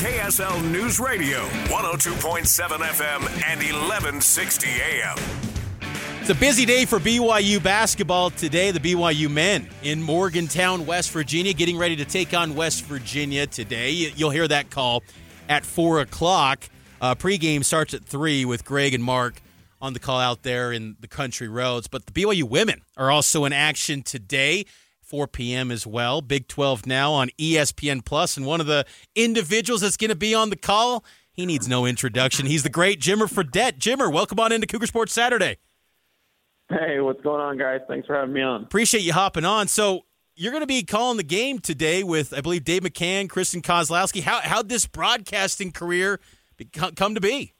KSL News Radio, 102.7 FM and 1160 AM. It's a busy day for BYU basketball today. The BYU men in Morgantown, West Virginia, getting ready to take on West Virginia today. You'll hear that call at 4 o'clock. Uh, pregame starts at 3 with Greg and Mark on the call out there in the country roads. But the BYU women are also in action today. 4 p.m. as well. Big 12 now on ESPN Plus, and one of the individuals that's going to be on the call, he needs no introduction. He's the great Jimmer Fredette. Jimmer, welcome on into Cougar Sports Saturday. Hey, what's going on, guys? Thanks for having me on. Appreciate you hopping on. So you're going to be calling the game today with, I believe, Dave McCann, Kristen Kozlowski. How how'd this broadcasting career come to be?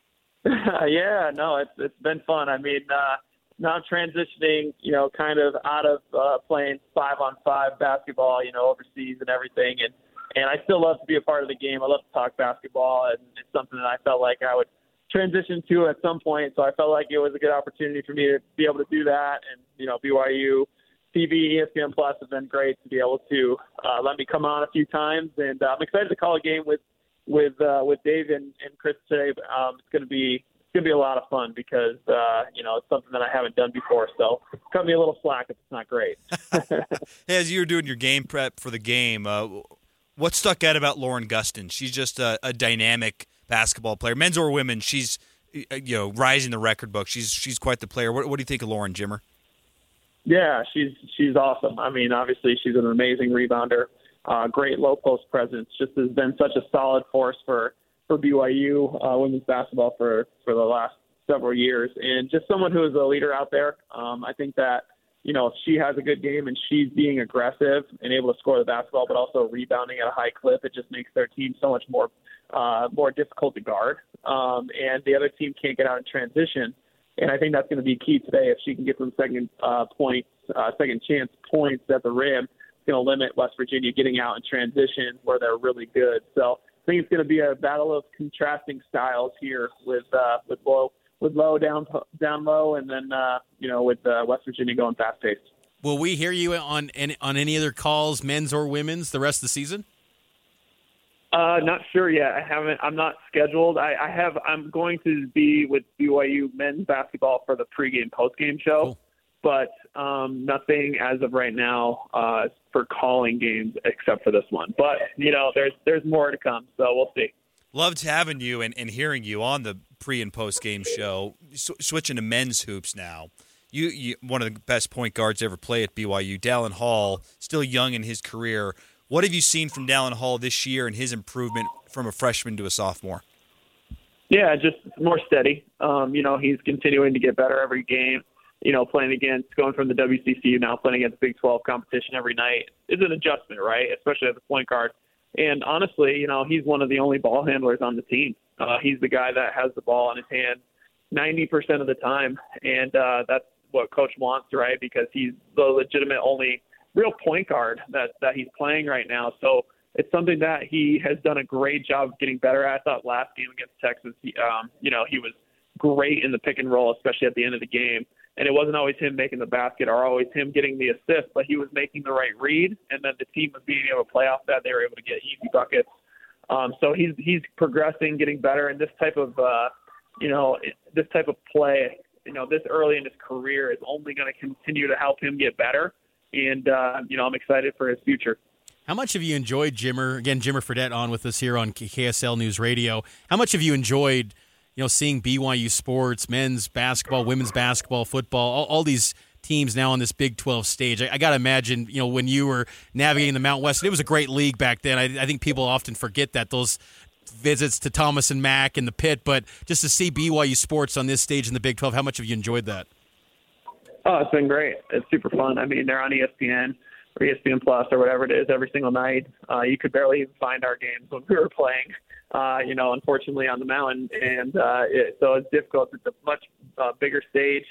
yeah, no, it's it's been fun. I mean, uh, now transitioning, you know, kind of out of uh, playing five on five basketball, you know, overseas and everything, and and I still love to be a part of the game. I love to talk basketball, and it's something that I felt like I would transition to at some point. So I felt like it was a good opportunity for me to be able to do that, and you know, BYU TV, ESPN Plus have been great to be able to uh, let me come on a few times, and uh, I'm excited to call a game with with uh, with Dave and, and Chris today. Um, it's going to be it's going to be a lot of fun because uh, you know it's something that I haven't done before. So cut me a little slack if it's not great. As you're doing your game prep for the game, uh, what stuck out about Lauren Gustin? She's just a, a dynamic basketball player, men's or women. She's uh, you know rising the record book. She's she's quite the player. What, what do you think of Lauren Jimmer? Yeah, she's she's awesome. I mean, obviously she's an amazing rebounder uh, great low post presence. Just has been such a solid force for for BYU uh, women's basketball for for the last several years, and just someone who is a leader out there. Um, I think that you know if she has a good game and she's being aggressive and able to score the basketball, but also rebounding at a high clip, it just makes their team so much more uh, more difficult to guard. Um, and the other team can't get out in transition. And I think that's going to be key today if she can get some second uh, points, uh, second chance points at the rim it's going to limit West Virginia getting out in transition where they're really good. So I think it's going to be a battle of contrasting styles here with uh, with low with low down down low, and then uh, you know with uh, West Virginia going fast paced. Will we hear you on any, on any other calls, men's or women's, the rest of the season? Uh, not sure yet. I haven't. I'm not scheduled. I, I have. I'm going to be with BYU men's basketball for the pregame postgame show. Cool but um, nothing as of right now uh, for calling games except for this one. But you know, there's there's more to come, so we'll see. Loved having you and, and hearing you on the pre and post game show. S- switching to men's hoops now. You, you one of the best point guards ever play at BYU. Dallin Hall, still young in his career. What have you seen from Dallin Hall this year and his improvement from a freshman to a sophomore? Yeah, just more steady. Um, you know, he's continuing to get better every game you know, playing against going from the WCC now playing against Big 12 competition every night is an adjustment, right? Especially as a point guard. And honestly, you know, he's one of the only ball handlers on the team. Uh, he's the guy that has the ball in his hand 90% of the time, and uh, that's what coach wants, right? Because he's the legitimate only real point guard that that he's playing right now. So it's something that he has done a great job of getting better at. I thought last game against Texas, he, um, you know, he was great in the pick and roll, especially at the end of the game and it wasn't always him making the basket or always him getting the assist, but he was making the right read, and then the team was being able to play off that. They were able to get easy buckets. Um, so he's he's progressing, getting better, and this type of uh, you know this type of play, you know, this early in his career is only going to continue to help him get better. And uh, you know, I'm excited for his future. How much have you enjoyed Jimmer? Again, Jimmer Fredette on with us here on KSL News Radio. How much have you enjoyed? You know, seeing BYU sports, men's basketball, women's basketball, football, all, all these teams now on this Big 12 stage. I, I got to imagine, you know, when you were navigating the Mount West, it was a great league back then. I, I, think people often forget that those visits to Thomas and Mack and the pit, but just to see BYU sports on this stage in the Big 12, how much have you enjoyed that? Oh, it's been great. It's super fun. I mean, they're on ESPN or ESPN Plus or whatever it is every single night. Uh, you could barely even find our games when we were playing uh, you know, unfortunately on the mountain, and uh, it, so it's difficult. It's a much uh, bigger stage,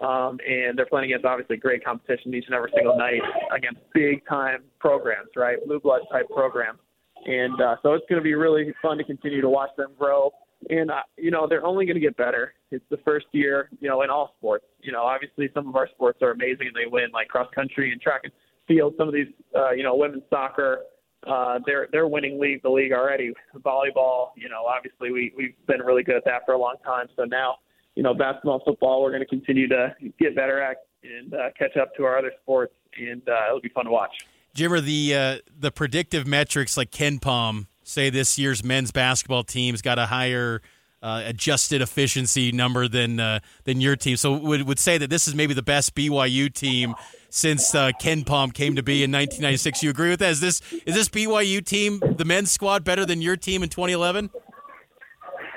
um, and they're playing against obviously great competition each and every single night against big time programs, right? Blue blood type programs, and uh, so it's going to be really fun to continue to watch them grow. And uh, you know, they're only going to get better. It's the first year, you know, in all sports. You know, obviously some of our sports are amazing and they win, like cross country and track and field. Some of these, uh, you know, women's soccer uh, they're they're winning league the league already. Volleyball, you know, obviously we we've been really good at that for a long time. So now, you know, basketball, football, we're going to continue to get better at and uh, catch up to our other sports, and uh, it'll be fun to watch. Jimmer, the uh, the predictive metrics like KenPom say this year's men's basketball team's got a higher uh, adjusted efficiency number than uh, than your team. So would would say that this is maybe the best BYU team since uh, KenPom came to be in 1996. You agree with that? Is this is this BYU team, the men's squad, better than your team in 2011?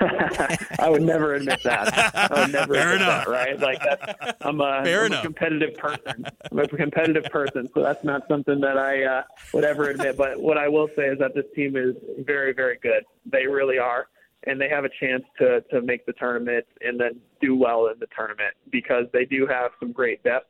I would never admit that. I would never Fair admit enough. that, right? Like that's I'm a, Fair I'm a competitive person. I'm a competitive person, so that's not something that I uh, would ever admit. But what I will say is that this team is very, very good. They really are, and they have a chance to to make the tournament and then do well in the tournament because they do have some great depth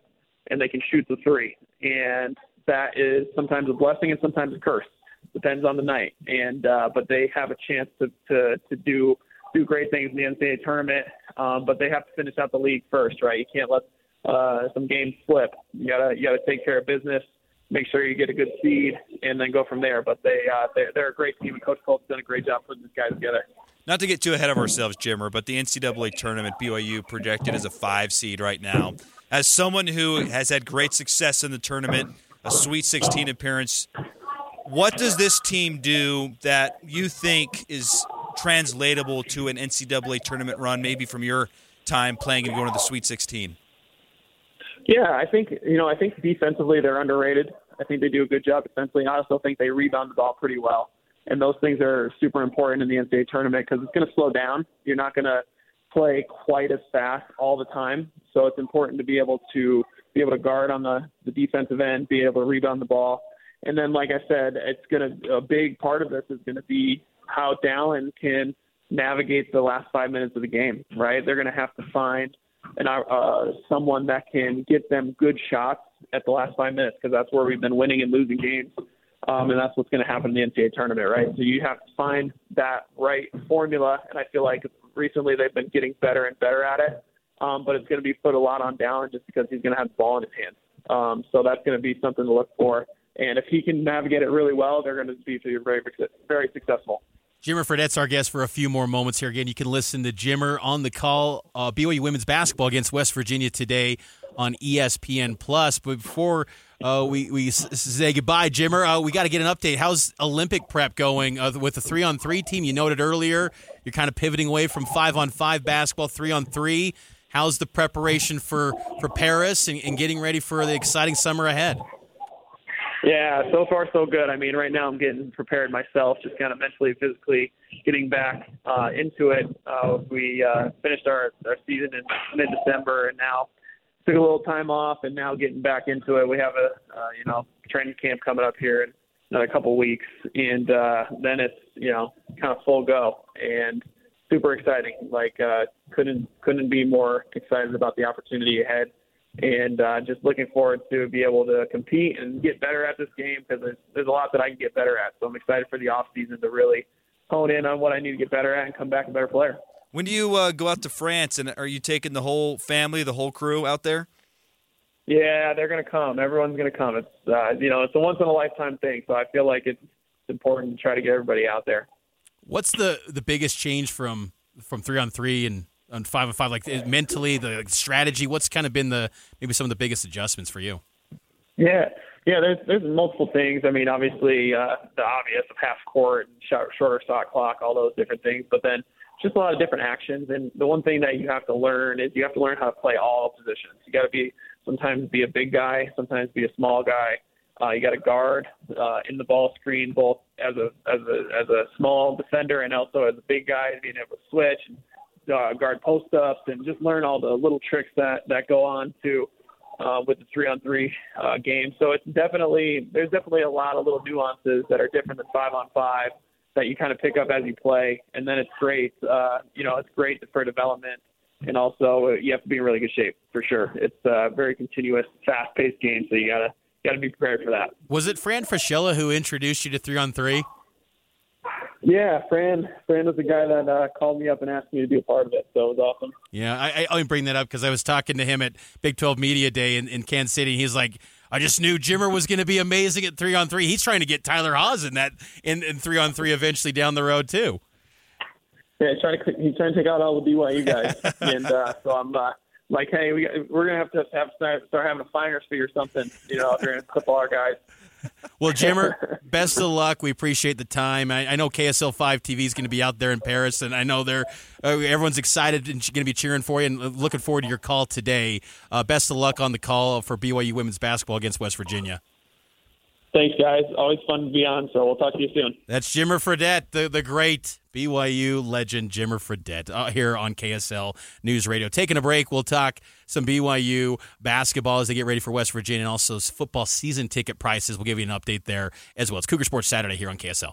and they can shoot the three, and that is sometimes a blessing and sometimes a curse. Depends on the night, and uh, but they have a chance to to to do do great things in the NCAA tournament, um, but they have to finish out the league first, right? You can't let uh, some games slip. You gotta you gotta take care of business, make sure you get a good seed, and then go from there. But they uh, they're, they're a great team, and Coach Colt's done a great job putting this guy together. Not to get too ahead of ourselves, Jimmer, but the NCAA tournament, BYU projected as a five seed right now. As someone who has had great success in the tournament, a Sweet 16 appearance, what does this team do that you think is translatable to an NCAA tournament run, maybe from your time playing and going to the Sweet 16? Yeah, I think you know I think defensively they're underrated. I think they do a good job defensively. I also think they rebound the ball pretty well, and those things are super important in the NCAA tournament because it's going to slow down. You're not going to play quite as fast all the time, so it's important to be able to be able to guard on the the defensive end, be able to rebound the ball, and then like I said, it's going to a big part of this is going to be how Dallin can navigate the last five minutes of the game. Right, they're going to have to find and uh, someone that can get them good shots at the last five minutes because that's where we've been winning and losing games. Um, and that's what's going to happen in the NCAA tournament, right? So you have to find that right formula, and I feel like recently they've been getting better and better at it. Um, but it's going to be put a lot on Dallin just because he's going to have the ball in his hands. Um, so that's going to be something to look for. And if he can navigate it really well, they're going to be very, very successful. Jimmer Fredette's our guest for a few more moments here. Again, you can listen to Jimmer on the call. Uh, BYU women's basketball against West Virginia today on ESPN Plus. But before uh, we we say goodbye, Jimmer, uh, we got to get an update. How's Olympic prep going uh, with the three on three team? You noted earlier you're kind of pivoting away from five on five basketball, three on three. How's the preparation for for Paris and, and getting ready for the exciting summer ahead? Yeah, so far so good. I mean, right now I'm getting prepared myself, just kind of mentally, physically getting back uh, into it. Uh, we uh, finished our, our season in mid-December, and now took a little time off, and now getting back into it. We have a uh, you know training camp coming up here in another couple weeks, and uh, then it's you know kind of full go and super exciting. Like uh, couldn't couldn't be more excited about the opportunity ahead and uh, just looking forward to be able to compete and get better at this game because there's, there's a lot that I can get better at. So I'm excited for the off season to really hone in on what I need to get better at and come back a better player. When do you uh, go out to France, and are you taking the whole family, the whole crew out there? Yeah, they're gonna come. Everyone's gonna come. It's uh, you know it's a once in a lifetime thing. So I feel like it's important to try to get everybody out there. What's the the biggest change from from three on three and on five on five? Like mentally, the like, strategy. What's kind of been the maybe some of the biggest adjustments for you? Yeah, yeah. There's there's multiple things. I mean, obviously uh, the obvious of half court and short, shorter shot clock, all those different things. But then just a lot of different actions. And the one thing that you have to learn is you have to learn how to play all positions. You got to be sometimes be a big guy, sometimes be a small guy. Uh, you got to guard uh, in the ball screen, both as a as a as a small defender and also as a big guy, being able to switch, and, uh, guard post ups, and just learn all the little tricks that that go on to uh, with the three on three game. So it's definitely there's definitely a lot of little nuances that are different than five on five that you kind of pick up as you play, and then it's great. Uh, you know, it's great for development, and also uh, you have to be in really good shape for sure. It's a very continuous, fast-paced game, so you gotta got to be prepared for that. Was it Fran Fraschilla who introduced you to three on three? Yeah, Fran. Fran was the guy that uh, called me up and asked me to be a part of it, so it was awesome. Yeah, I, I only bring that up because I was talking to him at Big 12 Media Day in, in Kansas City. And he's like, I just knew Jimmer was going to be amazing at three on three. He's trying to get Tyler Haws in that in, in three on three eventually down the road too. Yeah, he's trying to he's trying to take out all the BYU guys, and uh, so I'm uh, like, hey, we we're gonna have to have start, start having a finder's fee or something, you know, if you're gonna clip all our guys. Well, Jimmer, best of luck. We appreciate the time. I, I know KSL Five TV is going to be out there in Paris, and I know they're uh, everyone's excited and going to be cheering for you and looking forward to your call today. Uh, best of luck on the call for BYU women's basketball against West Virginia. Thanks, guys. Always fun to be on. So we'll talk to you soon. That's Jimmer Fredette, the, the great BYU legend Jimmer Fredette, uh, here on KSL News Radio. Taking a break, we'll talk some BYU basketball as they get ready for West Virginia and also football season ticket prices. We'll give you an update there as well. It's Cougar Sports Saturday here on KSL.